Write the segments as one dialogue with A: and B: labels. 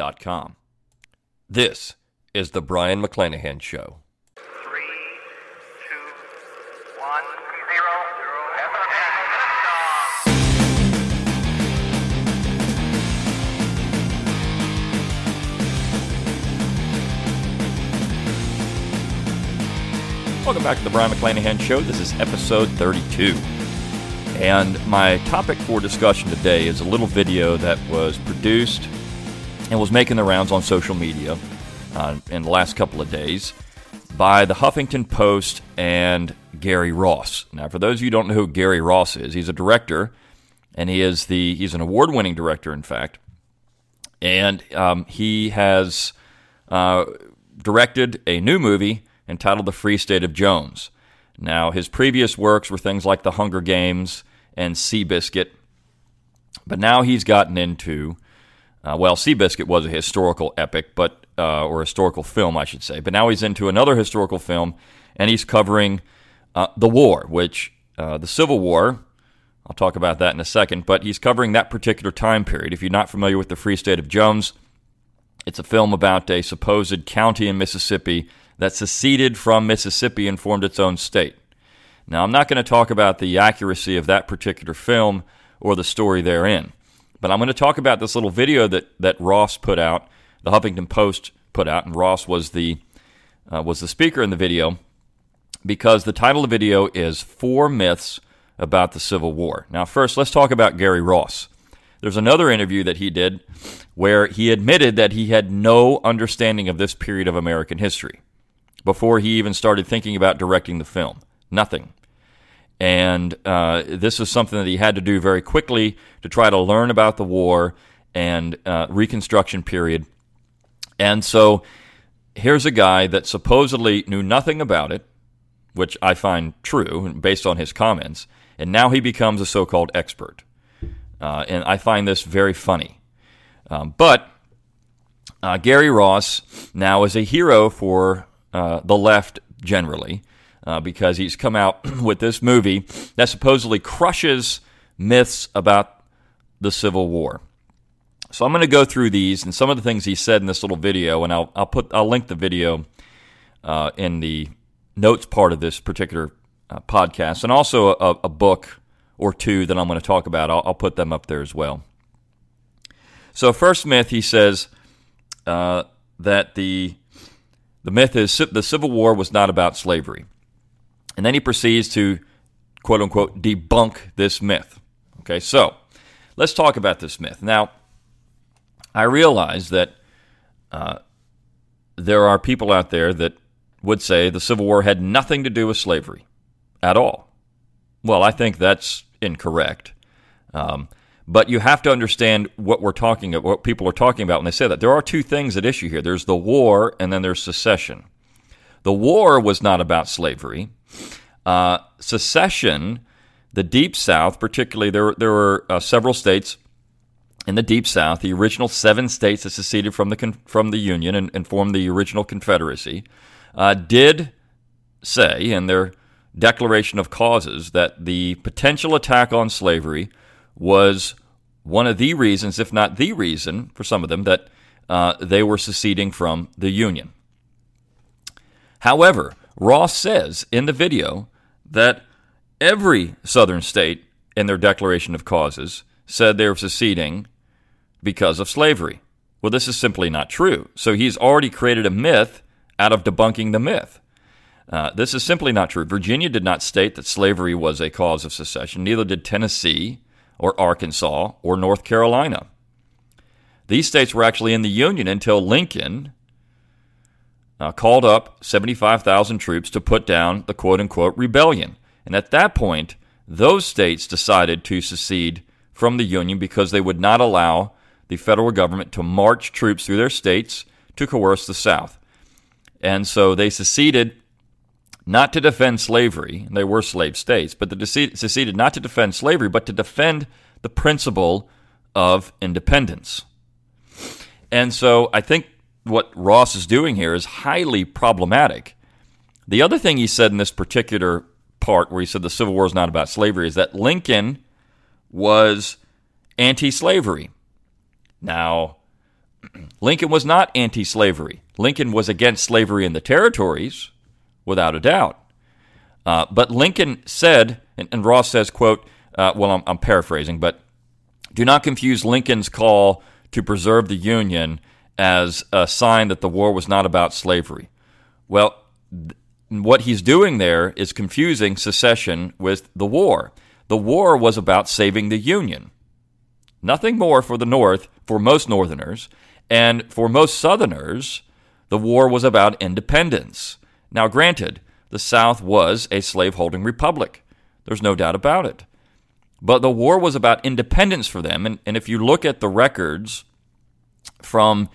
A: com. This is the Brion McClanahan Show. Welcome back to the Brion McClanahan Show. This is episode 32. And my topic for discussion today is a little video that was produced and was making the rounds on social media uh, in the last couple of days by the Huffington Post and Gary Ross. Now, for those of you who don't know who Gary Ross is, he's a director, and he is the he's an award-winning director, in fact, and um, he has uh, directed a new movie entitled "The Free State of Jones." Now, his previous works were things like The Hunger Games and Seabiscuit, but now he's gotten into uh, well, Seabiscuit was a historical epic, but uh, or historical film, I should say. But now he's into another historical film, and he's covering uh, the war, which uh, the Civil War. I'll talk about that in a second. But he's covering that particular time period. If you're not familiar with the Free State of Jones, it's a film about a supposed county in Mississippi that seceded from Mississippi and formed its own state. Now, I'm not going to talk about the accuracy of that particular film or the story therein. But I'm going to talk about this little video that, that Ross put out, the Huffington Post put out, and Ross was the uh, was the speaker in the video because the title of the video is Four Myths About the Civil War. Now, first, let's talk about Gary Ross. There's another interview that he did where he admitted that he had no understanding of this period of American history before he even started thinking about directing the film. Nothing. And uh, this was something that he had to do very quickly to try to learn about the war and uh, Reconstruction period. And so here's a guy that supposedly knew nothing about it, which I find true based on his comments, and now he becomes a so called expert. Uh, and I find this very funny. Um, but uh, Gary Ross now is a hero for uh, the left generally uh, because he's come out with this movie that supposedly crushes myths about the Civil War. So I'm going to go through these and some of the things he said in this little video, and I'll I'll put I'll link the video uh, in the notes part of this particular uh, podcast, and also a, a, book or two that I'm going to talk about. I'll, I'll, put them up there as well. So first myth, he says uh, that the the myth is the Civil War was not about slavery. And then he proceeds to quote unquote debunk this myth. Okay, so let's talk about this myth. Now, I realize that uh, there are people out there that would say the Civil War had nothing to do with slavery at all. Well, I think that's incorrect. Um, but you have to understand what we're talking about, what people are talking about when they say that. There are two things at issue here there's the war, and then there's secession. The war was not about slavery. Uh, secession, the Deep South, particularly, there, there were uh, several states in the Deep South, the original seven states that seceded from the, from the Union and, and formed the original Confederacy, uh, did say in their declaration of causes that the potential attack on slavery was one of the reasons, if not the reason, for some of them, that uh, they were seceding from the Union. However, Ross says in the video that every southern state in their declaration of causes said they were seceding because of slavery. Well, this is simply not true. So he's already created a myth out of debunking the myth. Uh, this is simply not true. Virginia did not state that slavery was a cause of secession, neither did Tennessee or Arkansas or North Carolina. These states were actually in the Union until Lincoln uh, called up 75,000 troops to put down the quote unquote rebellion. And at that point, those states decided to secede from the Union because they would not allow the federal government to march troops through their states to coerce the South. And so they seceded not to defend slavery, they were slave states, but they seceded not to defend slavery, but to defend the principle of independence. And so I think what Ross is doing here is highly problematic. The other thing he said in this particular part, where he said the Civil War is not about slavery, is that Lincoln was anti slavery. Now, Lincoln was not anti slavery. Lincoln was against slavery in the territories, without a doubt. Uh, but Lincoln said, and, and Ross says, quote, uh, well, I'm, I'm paraphrasing, but do not confuse Lincoln's call to preserve the Union as a sign that the war was not about slavery. Well, th- what he's doing there is confusing secession with the war. The war was about saving the Union. Nothing more for the North, for most Northerners, and for most Southerners, the war was about independence. Now, granted, the South was a slaveholding republic. There's no doubt about it. But the war was about independence for them. And, and if you look at the records from,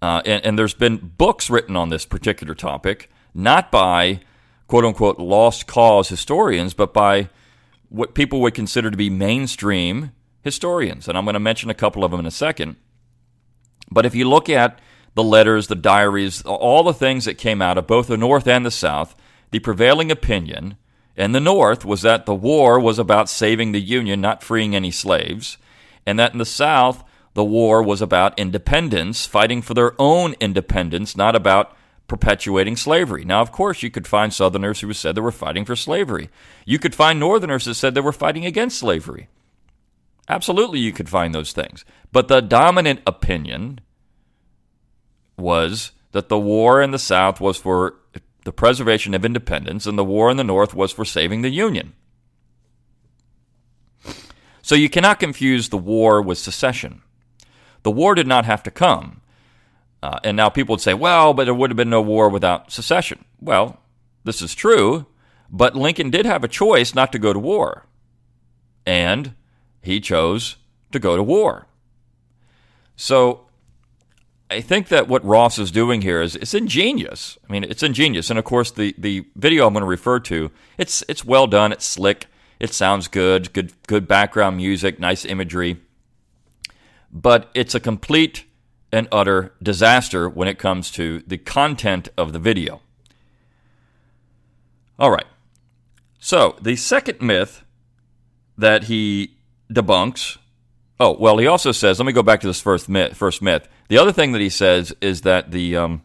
A: uh, and, and there's been books written on this particular topic, not by quote unquote lost cause historians, but by what people would consider to be mainstream historians. And I'm going to mention a couple of them in a second. But if you look at the letters, the diaries, all the things that came out of both the North and the South, the prevailing opinion in the North was that the war was about saving the Union, not freeing any slaves, and that in the South, the war was about independence, fighting for their own independence, not about perpetuating slavery. Now, of course, you could find Southerners who said they were fighting for slavery. You could find Northerners that said they were fighting against slavery. Absolutely, you could find those things. But the dominant opinion was that the war in the South was for the preservation of independence, and the war in the North was for saving the Union. So you cannot confuse the war with secession. The war did not have to come. Uh, and now people would say, well, but there would have been no war without secession. Well, this is true, but Lincoln did have a choice not to go to war. And he chose to go to war. So I think that what Ross is doing here is it's ingenious. I mean, it's ingenious, and of course, the the video I'm going to refer to it's it's well done. It's slick. It sounds good. Good good background music. Nice imagery. But it's a complete and utter disaster when it comes to the content of the video. All right. So the second myth that he debunks. Oh well, he also says. Let me go back to this first myth. First myth the other thing that he says is that the um,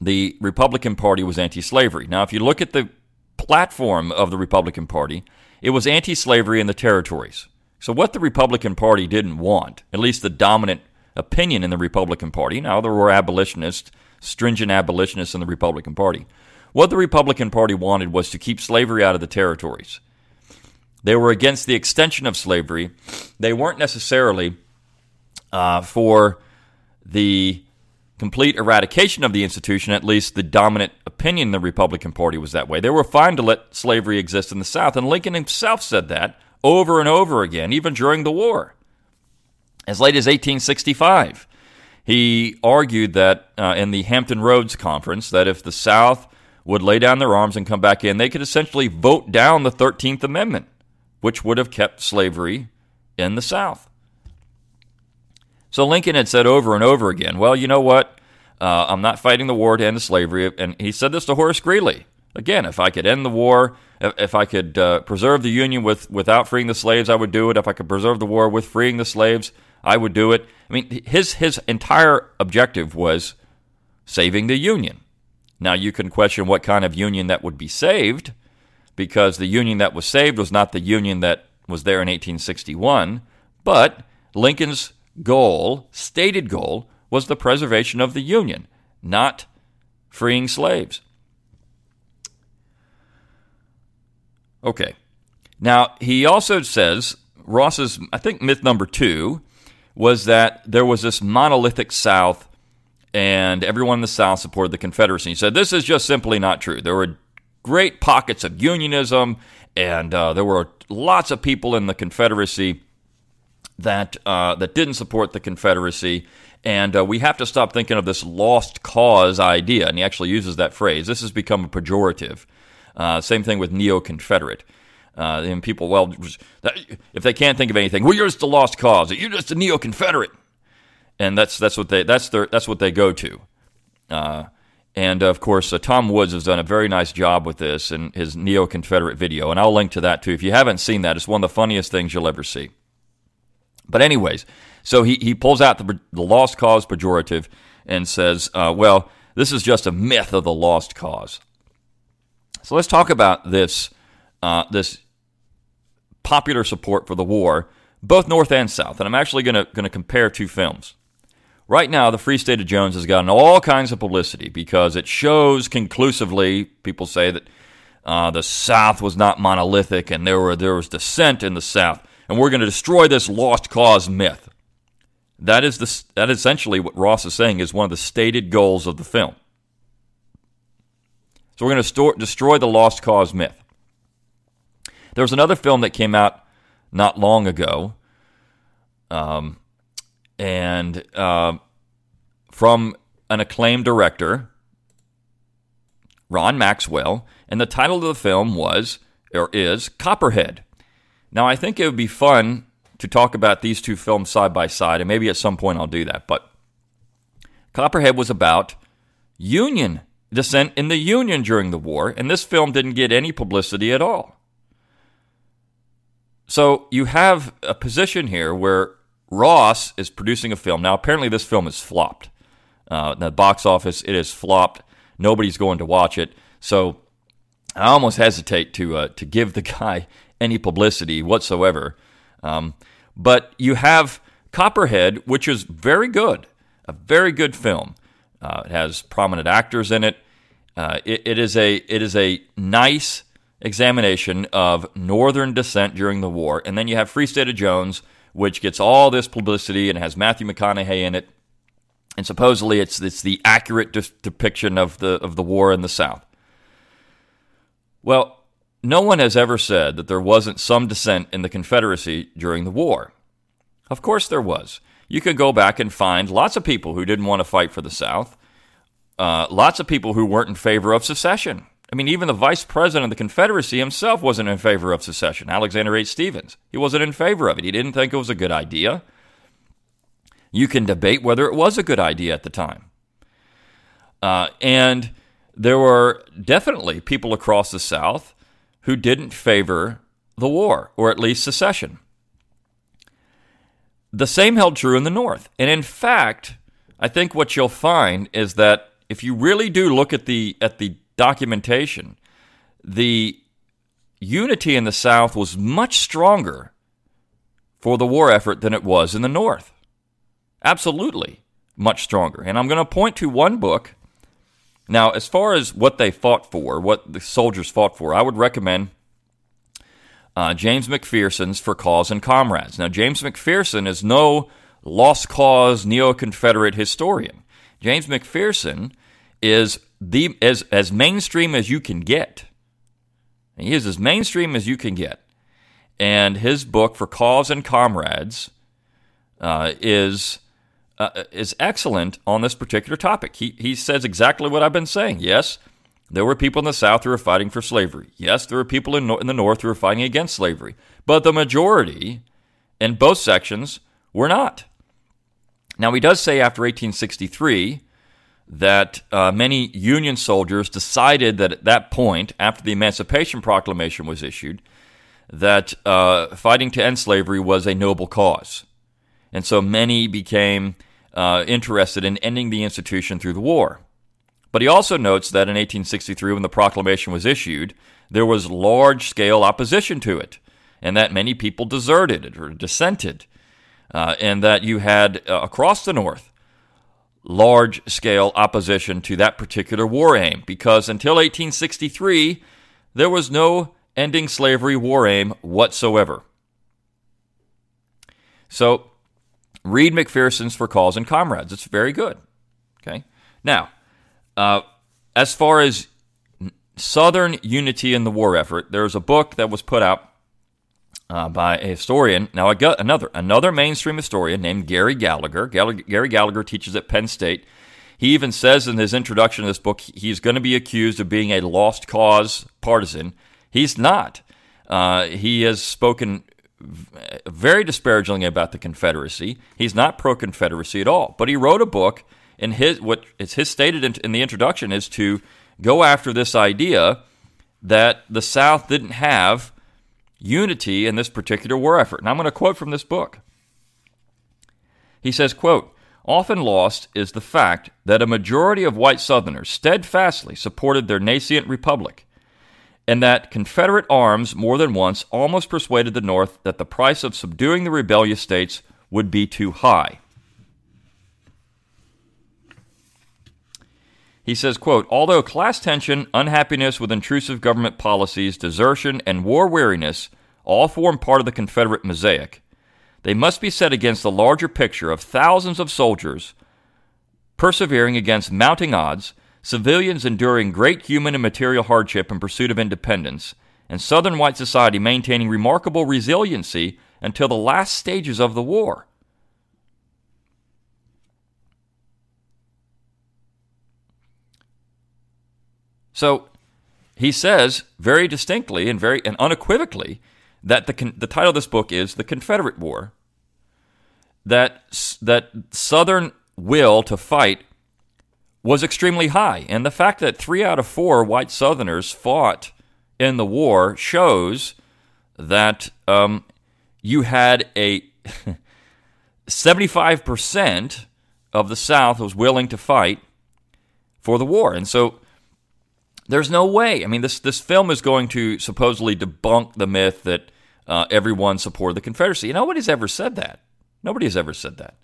A: the Republican Party was anti-slavery. Now, if you look at the platform of the Republican Party, it was anti-slavery in the territories. So, what the Republican Party didn't want, at least the dominant opinion in the Republican Party, now there were abolitionists, stringent abolitionists in the Republican Party. What the Republican Party wanted was to keep slavery out of the territories. They were against the extension of slavery. They weren't necessarily uh, for the complete eradication of the institution, at least the dominant opinion in the Republican Party was that way. They were fine to let slavery exist in the South, and Lincoln himself said that over and over again, even during the war. As late as 1865, he argued that uh, in the Hampton Roads Conference that if the South would lay down their arms and come back in, they could essentially vote down the 13th Amendment, which would have kept slavery in the South. So Lincoln had said over and over again, well, you know what? Uh, I'm not fighting the war to end slavery. And he said this to Horace Greeley. Again, if I could end the war, if I could uh, preserve the Union with, without freeing the slaves, I would do it. If I could preserve the war with freeing the slaves, I would do it. I mean, his, his entire objective was saving the Union. Now, you can question what kind of Union that would be saved, because the Union that was saved was not the Union that was there in 1861, but Lincoln's goal, stated goal, was the preservation of the Union, not freeing slaves. Okay. Now, he also says, Ross's, I think, myth number two was that there was this monolithic South and everyone in the South supported the Confederacy. He said, this is just simply not true. There were great pockets of unionism, and uh, there were lots of people in the Confederacy that uh, that didn't support the Confederacy, and uh, we have to stop thinking of this lost cause idea. And he actually uses that phrase. This has become a pejorative. Uh, same thing with neo-Confederate. Uh, and people, well, if they can't think of anything, well, you're just a lost cause. You're just a neo-Confederate, and that's that's what they that's their that's what they go to. Uh, and of course, uh, Tom Woods has done a very nice job with this in his neo Confederate video, and I'll link to that too. If you haven't seen that, it's one of the funniest things you'll ever see. But, anyways, so he, he pulls out the, the lost cause pejorative and says, uh, well, this is just a myth of the lost cause. So let's talk about this, uh, this popular support for the war, both North and South. And I'm actually going to compare two films. Right now, the Free State of Jones has gotten all kinds of publicity because it shows conclusively, people say that uh, the South was not monolithic and there, were, there was dissent in the South, and we're going to destroy this lost cause myth. That is, the, that essentially what Ross is saying is one of the stated goals of the film. So we're going to store, destroy the lost cause myth. There was another film that came out not long ago. Um, and uh, from an acclaimed director, Ron Maxwell, and the title of the film was or is Copperhead. Now, I think it would be fun to talk about these two films side by side, and maybe at some point I'll do that. But Copperhead was about Union dissent in the Union during the war, and this film didn't get any publicity at all. So you have a position here where Ross is producing a film. Now, apparently, this film is flopped. Uh, the box office, it is flopped. Nobody's going to watch it. So I almost hesitate to uh, to give the guy any publicity whatsoever. Um, but you have Copperhead, which is very good, a very good film. Uh, it has prominent actors in it. Uh, it. It is a it is a nice examination of Northern dissent during the war, and then you have Free State of Jones which gets all this publicity and has Matthew McConaughey in it. And supposedly it's, it's the accurate de- depiction of the, of the war in the South. Well, no one has ever said that there wasn't some dissent in the Confederacy during the war. Of course there was. You could go back and find lots of people who didn't want to fight for the South, uh, lots of people who weren't in favor of secession. I mean, even the vice president of the Confederacy himself wasn't in favor of secession, Alexander H. Stephens. He wasn't in favor of it. He didn't think it was a good idea. You can debate whether it was a good idea at the time. Uh, and there were definitely people across the South who didn't favor the war, or at least secession. The same held true in the North. And in fact, I think what you'll find is that if you really do look at the at the documentation, the unity in the South was much stronger for the war effort than it was in the North. Absolutely much stronger. And I'm going to point to one book. Now, as far as what they fought for, what the soldiers fought for, I would recommend uh, James McPherson's For Cause and Comrades. Now, James McPherson is no lost cause neo Confederate historian. James McPherson is the as as mainstream as you can get. he is as mainstream as you can get. And his book for Cause and Comrades uh, is uh, is excellent on this particular topic. He he says exactly what I've been saying. Yes, there were people in the South who were fighting for slavery. Yes, there were people in, in the North who were fighting against slavery. But the majority in both sections were not. Now, he does say after 1863 that uh, many Union soldiers decided that at that point, after the Emancipation Proclamation was issued, that uh, fighting to end slavery was a noble cause. And so many became uh, interested in ending the institution through the war. But he also notes that in 1863, when the proclamation was issued, there was large scale opposition to it, and that many people deserted or dissented, uh, and that you had uh, across the North large scale opposition to that particular war aim because until 1863, there was no ending slavery war aim whatsoever. So, read McPherson's For Cause and Comrades. It's very good. Okay. Now, uh, as far as Southern unity in the war effort, there's a book that was put out uh, by a historian. Now, I got another another mainstream historian named Gary Gallagher. Gary Gallagher teaches at Penn State. He even says in his introduction to this book he's going to be accused of being a lost cause partisan. He's not. Uh, he has spoken very disparagingly about the Confederacy. He's not pro Confederacy at all. But he wrote a book, and his what is his stated in, in the introduction is to go after this idea that the South didn't have unity in this particular war effort. And I'm going to quote from this book. He says, quote, Often lost is the fact that a majority of white Southerners steadfastly supported their nascent republic, and that Confederate arms more than once almost persuaded the North that the price of subduing the rebellious states would be too high. He says, quote, although class tension, unhappiness with intrusive government policies, desertion, and war weariness all form part of the Confederate mosaic, they must be set against the larger picture of thousands of soldiers persevering against mounting odds, civilians enduring great human and material hardship in pursuit of independence, and Southern white society maintaining remarkable resiliency until the last stages of the war. So he says very distinctly and very and unequivocally that the the title of this book is the Confederate War. That that Southern will to fight was extremely high, and the fact that three out of four white Southerners fought in the war shows that um, you had a 75% of the South was willing to fight for the war. And so there's no way. I mean, this this film is going to supposedly debunk the myth that uh, everyone supported the Confederacy. Nobody's ever said that. Nobody has ever said that.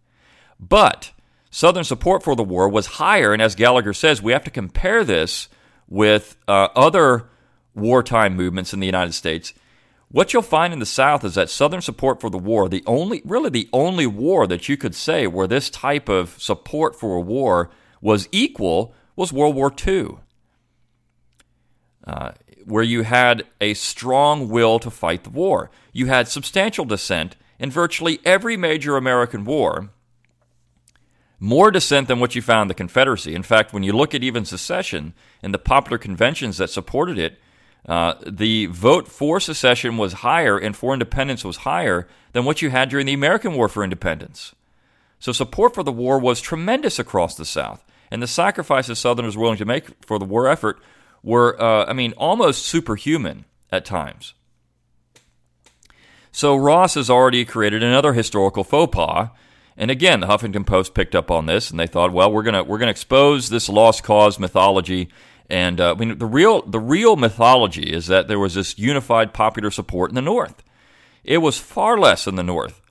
A: But Southern support for the war was higher, and as Gallagher says, we have to compare this with uh, other wartime movements in the United States. What you'll find in the South is that Southern support for the war, the only, really the only war that you could say where this type of support for a war was equal, was World War II. Uh, where you had a strong will to fight the war. You had substantial dissent in virtually every major American war, more dissent than what you found in the Confederacy. In fact, when you look at even secession and the popular conventions that supported it, uh, the vote for secession was higher and for independence was higher than what you had during the American War for Independence. So support for the war was tremendous across the South, and the sacrifices Southerners were willing to make for the war effort were, uh, I mean, almost superhuman at times. So Ross has already created another historical faux pas. And again, the Huffington Post picked up on this, and they thought, well, we're gonna we're gonna expose this lost cause mythology. And uh, I mean, the real the real mythology is that there was this unified popular support in the North. It was far less in the North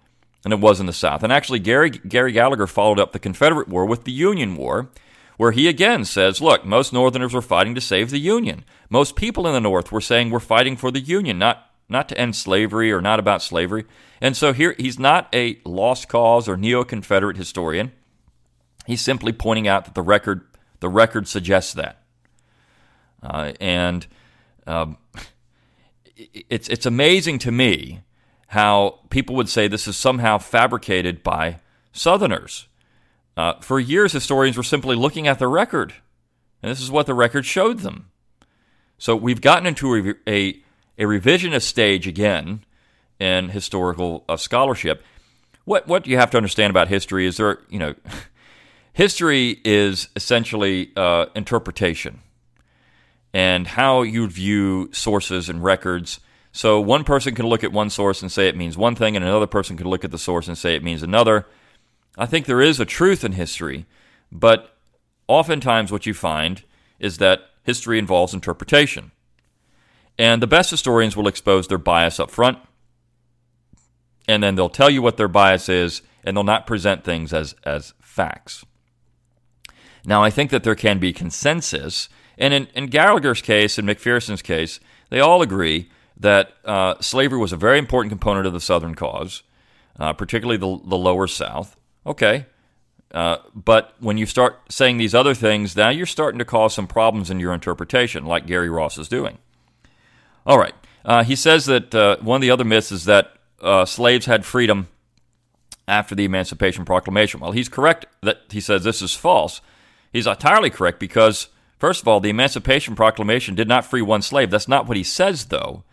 A: than it was in the South. And actually, Gary Gary Gallagher followed up the Confederate War with the Union War, where he again says, look, most Northerners were fighting to save the Union. Most people in the North were saying we're fighting for the Union, not not to end slavery or not about slavery. And so here he's not a lost cause or neo-Confederate historian. He's simply pointing out that the record the record suggests that. Uh, and um, it's it's amazing to me how people would say this is somehow fabricated by Southerners. Uh, for years, historians were simply looking at the record, and this is what the record showed them. So we've gotten into a, a, a revisionist stage again in historical uh, scholarship. What what you have to understand about history is there, you know, history is essentially uh, interpretation and how you view sources and records. So one person can look at one source and say it means one thing, and another person can look at the source and say it means another. I think there is a truth in history, but oftentimes what you find is that history involves interpretation. And the best historians will expose their bias up front, and then they'll tell you what their bias is, and they'll not present things as, as facts. Now, I think that there can be consensus, and in, in Gallagher's case and McPherson's case, they all agree that uh, slavery was a very important component of the Southern cause, uh, particularly the, the lower South. Okay. Uh, but when you start saying these other things, now you're starting to cause some problems in your interpretation, like Gary Ross is doing. All right. Uh, he says that uh, one of the other myths is that uh, slaves had freedom after the Emancipation Proclamation. Well, he's correct that he says this is false. He's entirely correct because, first of all, the Emancipation Proclamation did not free one slave. That's not what he says, though.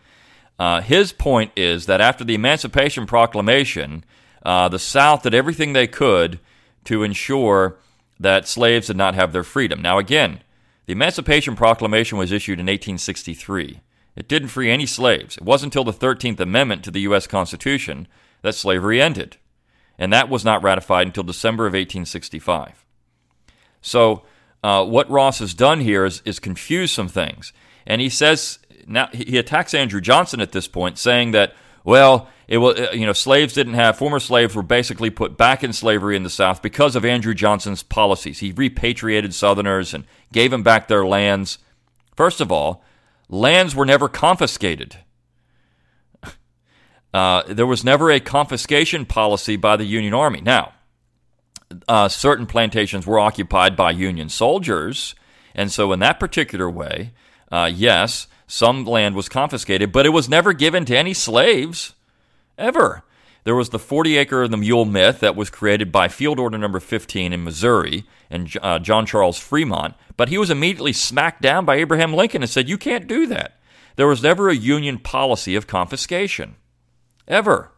A: Uh, his point is that after the Emancipation Proclamation, uh, the South did everything they could to ensure that slaves did not have their freedom. Now, again, the Emancipation Proclamation was issued in 1863. It didn't free any slaves. It wasn't until the 13th Amendment to the U.S. Constitution that slavery ended. And that was not ratified until December of 1865. So, uh, what Ross has done here is, is confuse some things. And he says, now he attacks Andrew Johnson at this point, saying that, well, it will, uh, you know, slaves didn't have, former slaves were basically put back in slavery in the South because of Andrew Johnson's policies. He repatriated Southerners and gave them back their lands. First of all, lands were never confiscated. Uh, there was never a confiscation policy by the Union Army. Now, uh, certain plantations were occupied by Union soldiers, and so in that particular way, uh, yes, some land was confiscated, but it was never given to any slaves, ever. There was the 40 acre of the mule myth that was created by Field Order Number 15 in Missouri and uh, John Charles Fremont, but he was immediately smacked down by Abraham Lincoln and said, You can't do that. There was never a Union policy of confiscation, ever,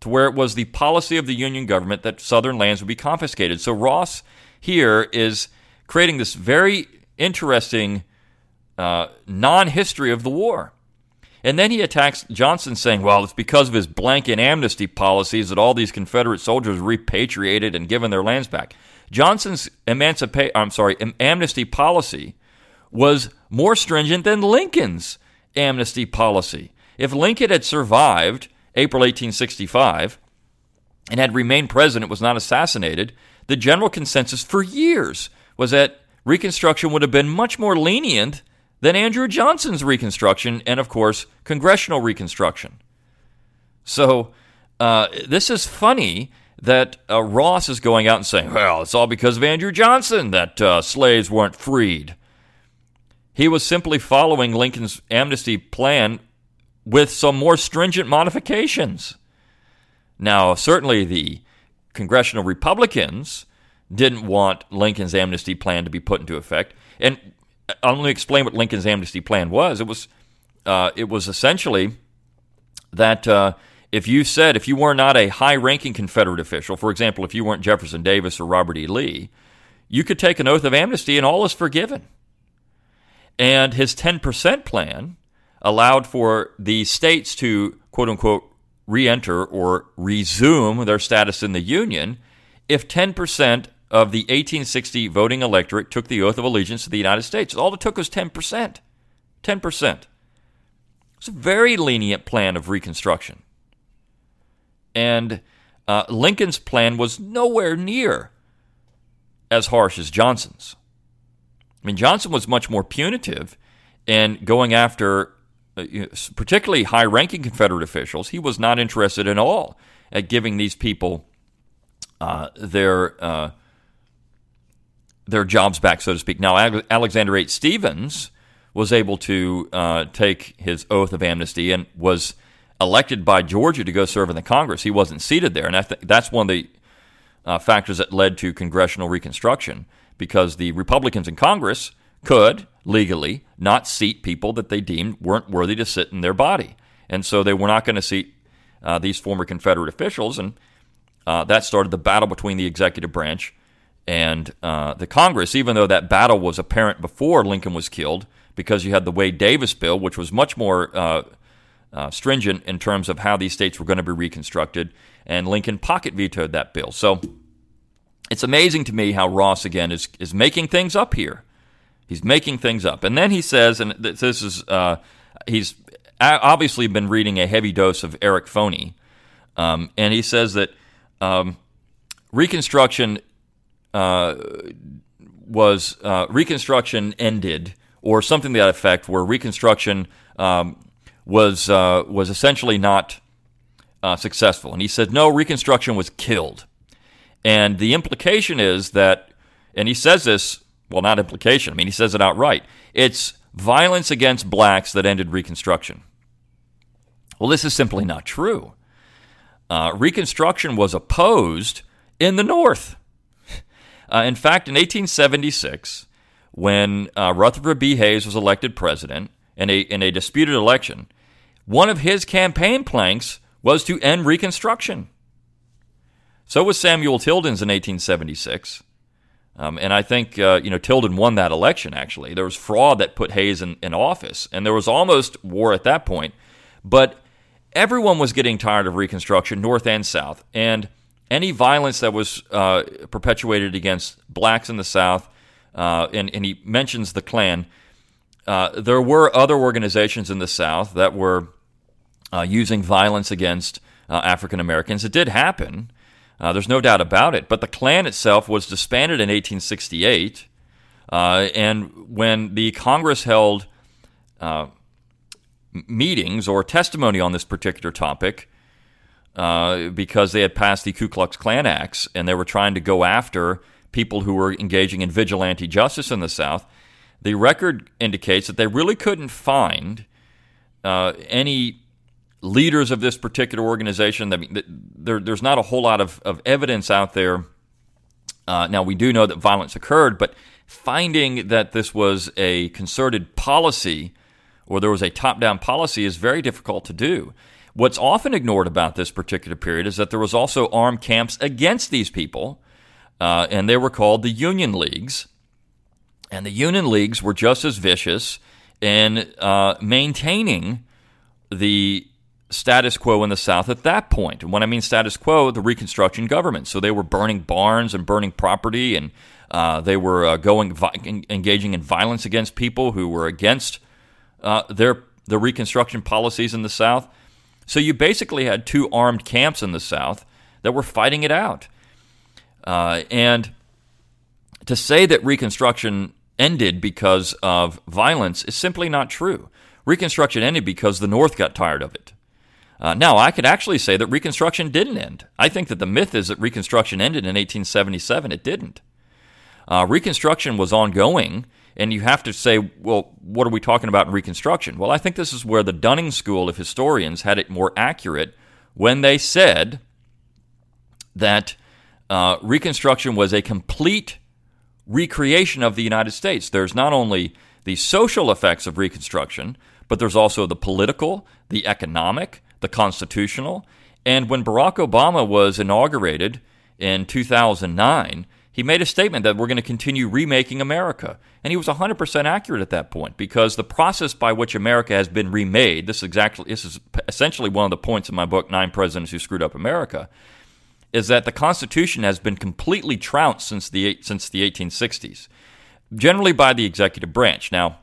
A: to where it was the policy of the Union government that Southern lands would be confiscated. So Ross here is creating this very interesting uh, non history of the war. And then he attacks Johnson, saying, well, it's because of his blanket amnesty policies that all these Confederate soldiers repatriated and given their lands back. Johnson's emancipate, I'm sorry, amnesty policy was more stringent than Lincoln's amnesty policy. If Lincoln had survived April 1865 and had remained president, was not assassinated, the general consensus for years was that Reconstruction would have been much more lenient than Andrew Johnson's Reconstruction, and of course, Congressional Reconstruction. So, uh, this is funny that uh, Ross is going out and saying, well, it's all because of Andrew Johnson that uh, slaves weren't freed. He was simply following Lincoln's amnesty plan with some more stringent modifications. Now, certainly the congressional Republicans didn't want Lincoln's amnesty plan to be put into effect. And I'll explain what Lincoln's amnesty plan was. It was uh, it was essentially that uh, if you said if you were not a high-ranking Confederate official, for example, if you weren't Jefferson Davis or Robert E. Lee, you could take an oath of amnesty and all is forgiven. And his 10% plan allowed for the states to quote unquote re-enter or resume their status in the Union if 10% of the 1860 voting electorate took the oath of allegiance to the United States. All it took was 10%. 10%. It's a very lenient plan of Reconstruction. And uh, Lincoln's plan was nowhere near as harsh as Johnson's. I mean, Johnson was much more punitive in going after uh, particularly high ranking Confederate officials. He was not interested at all at giving these people uh, their uh, their jobs back, so to speak. Now, Alexander H. Stephens was able to uh, take his oath of amnesty and was elected by Georgia to go serve in the Congress. He wasn't seated there, and th- that's one of the uh, factors that led to congressional reconstruction because the Republicans in Congress could legally not seat people that they deemed weren't worthy to sit in their body, and so they were not going to seat uh, these former Confederate officials, and uh, that started the battle between the executive branch and uh, the Congress, even though that battle was apparent before Lincoln was killed, because you had the Wade Davis bill, which was much more uh, uh, stringent in terms of how these states were going to be reconstructed, and Lincoln pocket vetoed that bill. So it's amazing to me how Ross again is is making things up here. He's making things up, and then he says, and this is uh, he's obviously been reading a heavy dose of Eric Foner, um, and he says that um, Reconstruction uh, was uh, Reconstruction ended, or something to that effect, where Reconstruction um, was uh, was essentially not uh, successful. And he said, no, Reconstruction was killed. And the implication is that, and he says this, well, not implication. I mean, he says it outright. It's violence against blacks that ended Reconstruction. Well, this is simply not true. Uh, Reconstruction was opposed in the North. Uh, in fact, in 1876, when uh, Rutherford B. Hayes was elected president in a, in a disputed election, one of his campaign planks was to end Reconstruction. So was Samuel Tilden's in 1876. Um, and I think uh, you know Tilden won that election. Actually, there was fraud that put Hayes in, in office, and there was almost war at that point. But everyone was getting tired of Reconstruction, North and South, and any violence that was uh, perpetuated against blacks in the South. Uh, and, and, he mentions the Klan. Uh, there were other organizations in the South that were uh, using violence against uh, African Americans. It did happen. Uh, there's no doubt about it. But the Klan itself was disbanded in 1868. Uh, and when the Congress held meetings or testimony on this particular topic, uh, because they had passed the Ku Klux Klan Acts and they were trying to go after people who were engaging in vigilante justice in the South, the record indicates that they really couldn't find uh, any leaders of this particular organization. I mean, there, there's not a whole lot of, of evidence out there. Uh, now, we do know that violence occurred, but finding that this was a concerted policy or there was a top down policy is very difficult to do. What's often ignored about this particular period is that there was also armed camps against these people, uh, and they were called the Union Leagues. And the Union Leagues were just as vicious in uh, maintaining the status quo in the South at that point. And when I mean status quo, the Reconstruction government. So they were burning barns and burning property, and uh, they were uh, going engaging in violence against people who were against uh, their the Reconstruction policies in the South. So you basically had two armed camps in the South that were fighting it out. Uh, and to say that Reconstruction ended because of violence is simply not true. Reconstruction ended because the North got tired of it. Uh, now, I could actually say that Reconstruction didn't end. I think that the myth is that Reconstruction ended in 1877. It didn't. Uh, Reconstruction was ongoing, and you have to say, well, what are we talking about in Reconstruction? Well, I think this is where the Dunning School of historians had it more accurate when they said that uh, Reconstruction was a complete recreation of the United States. There's not only the social effects of Reconstruction, but there's also the political, the economic, the constitutional. And when Barack Obama was inaugurated in 2009, he made a statement that we're going to continue remaking America. And he was 100% accurate at that point because the process by which America has been remade, this, is, exactly, this is essentially one of the points in my book, Nine Presidents Who Screwed Up America, is that the Constitution has been completely trounced since the, since the 1860s, generally by the executive branch. Now,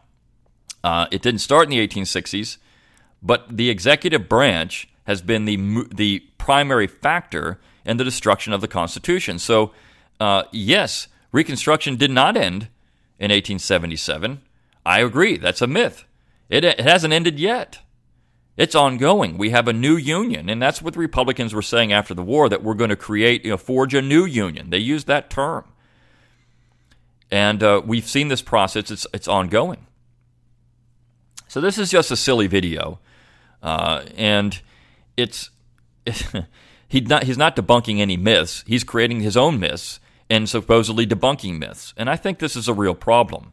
A: uh, it didn't start in the 1860s. But the executive branch has been the the primary factor in the destruction of the Constitution. So, uh, yes, Reconstruction did not end in 1877. I agree. That's a myth. It, it hasn't ended yet. It's ongoing. We have a new union, and that's what the Republicans were saying after the war that we're going to create, you know, forge a new union. They used that term, and uh, we've seen this process. It's it's ongoing. So this is just a silly video uh, and it's, not, he's not debunking any myths. He's creating his own myths and supposedly debunking myths. And I think this is a real problem.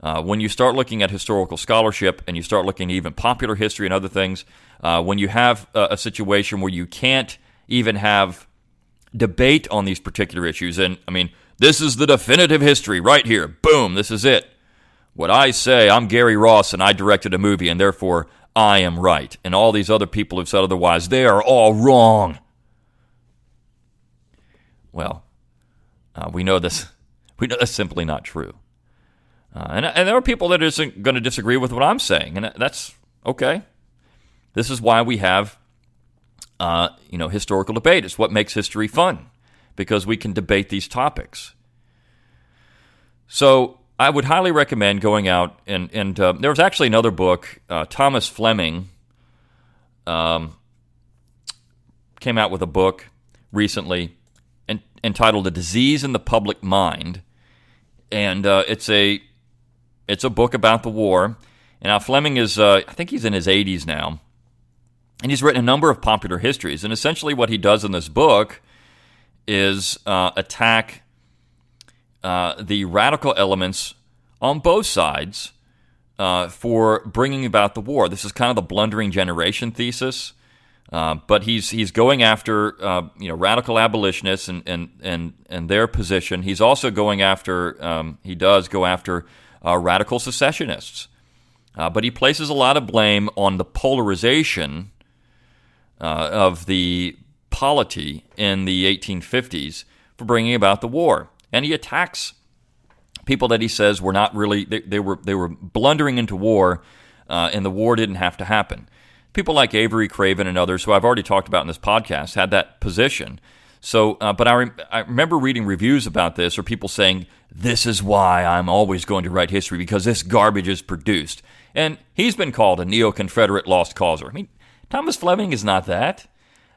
A: Uh, when you start looking at historical scholarship and you start looking at even popular history and other things, uh, when you have a, a, situation where you can't even have debate on these particular issues, and I mean, this is the definitive history right here. Boom, this is it. What I say, I'm Gary Ross and I directed a movie, and therefore I am right, and all these other people who've said otherwise, they are all wrong. Well, uh, we know this. We know that's simply not true. Uh, and, and there are people that are going to disagree with what I'm saying, and that's okay. This is why we have, uh, you know, historical debate. It's what makes history fun, because we can debate these topics. So I would highly recommend going out and and uh, there was actually another book. Uh, Thomas Fleming um, came out with a book recently en- entitled "A Disease in the Public Mind," and uh, it's a it's a book about the war. And now Fleming is uh, I think he's in his 80s now, And he's written a number of popular histories. And essentially, what he does in this book is uh, attack uh, the radical elements on both sides uh, for bringing about the war. This is kind of the blundering generation thesis. Uh, but he's he's going after uh, you know radical abolitionists and, and and and their position. He's also going after um, he does go after uh, radical secessionists, uh, but he places a lot of blame on the polarization uh, of the polity in the 1850s for bringing about the war, and he attacks people that he says were not really they, they were they were blundering into war, and the war didn't have to happen people like Avery Craven and others, who I've already talked about in this podcast, had that position. So, uh, but I, re- I remember reading reviews about this, or people saying, "This is why I'm always going to write history because this garbage is produced." And he's been called a neo-Confederate lost causer. I mean, Thomas Fleming is not that.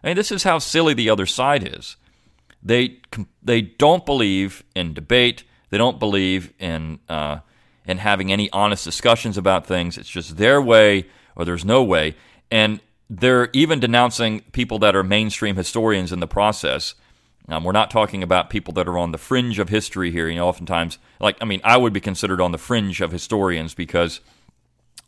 A: I mean, this is how silly the other side is. They they don't believe in debate. They don't believe in uh, in having any honest discussions about things. It's just their way or there's no way. And they're even denouncing people that are mainstream historians in the process. Um, we're not talking about people that are on the fringe of history here. You know, oftentimes, like, I mean, I would be considered on the fringe of historians because,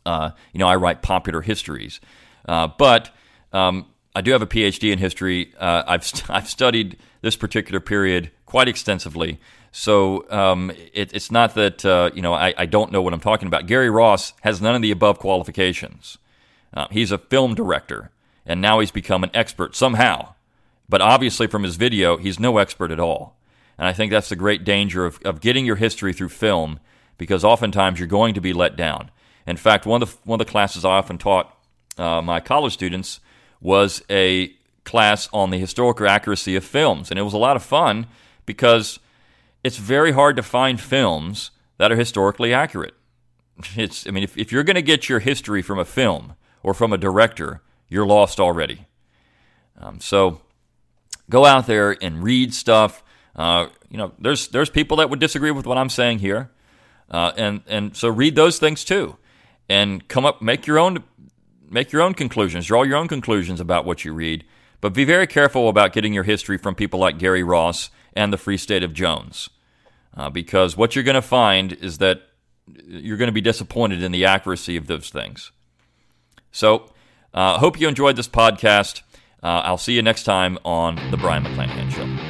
A: uh, you know, I write popular histories. Uh, but um, I do have a PhD in history. Uh, I've, st- I've studied this particular period quite extensively. So um, it, it's not that, uh, you know, I, I don't know what I'm talking about. Gary Ross has none of the above qualifications. Uh, he's a film director, and now he's become an expert somehow. But obviously, from his video, he's no expert at all. And I think that's the great danger of, of getting your history through film, because oftentimes you're going to be let down. In fact, one of the, one of the classes I often taught uh, my college students was a class on the historical accuracy of films. And it was a lot of fun because it's very hard to find films that are historically accurate. It's, I mean, if, if you're going to get your history from a film, or from a director, you're lost already. Um, so go out there and read stuff. Uh, you know, there's there's people that would disagree with what I'm saying here, uh, and and so read those things too, and come up make your own make your own conclusions, draw your own conclusions about what you read. But be very careful about getting your history from people like Gary Ross and the Free State of Jones, uh, because what you're going to find is that you're going to be disappointed in the accuracy of those things. So, uh, hope you enjoyed this podcast. Uh, I'll see you next time on The Brion McClanahan Show.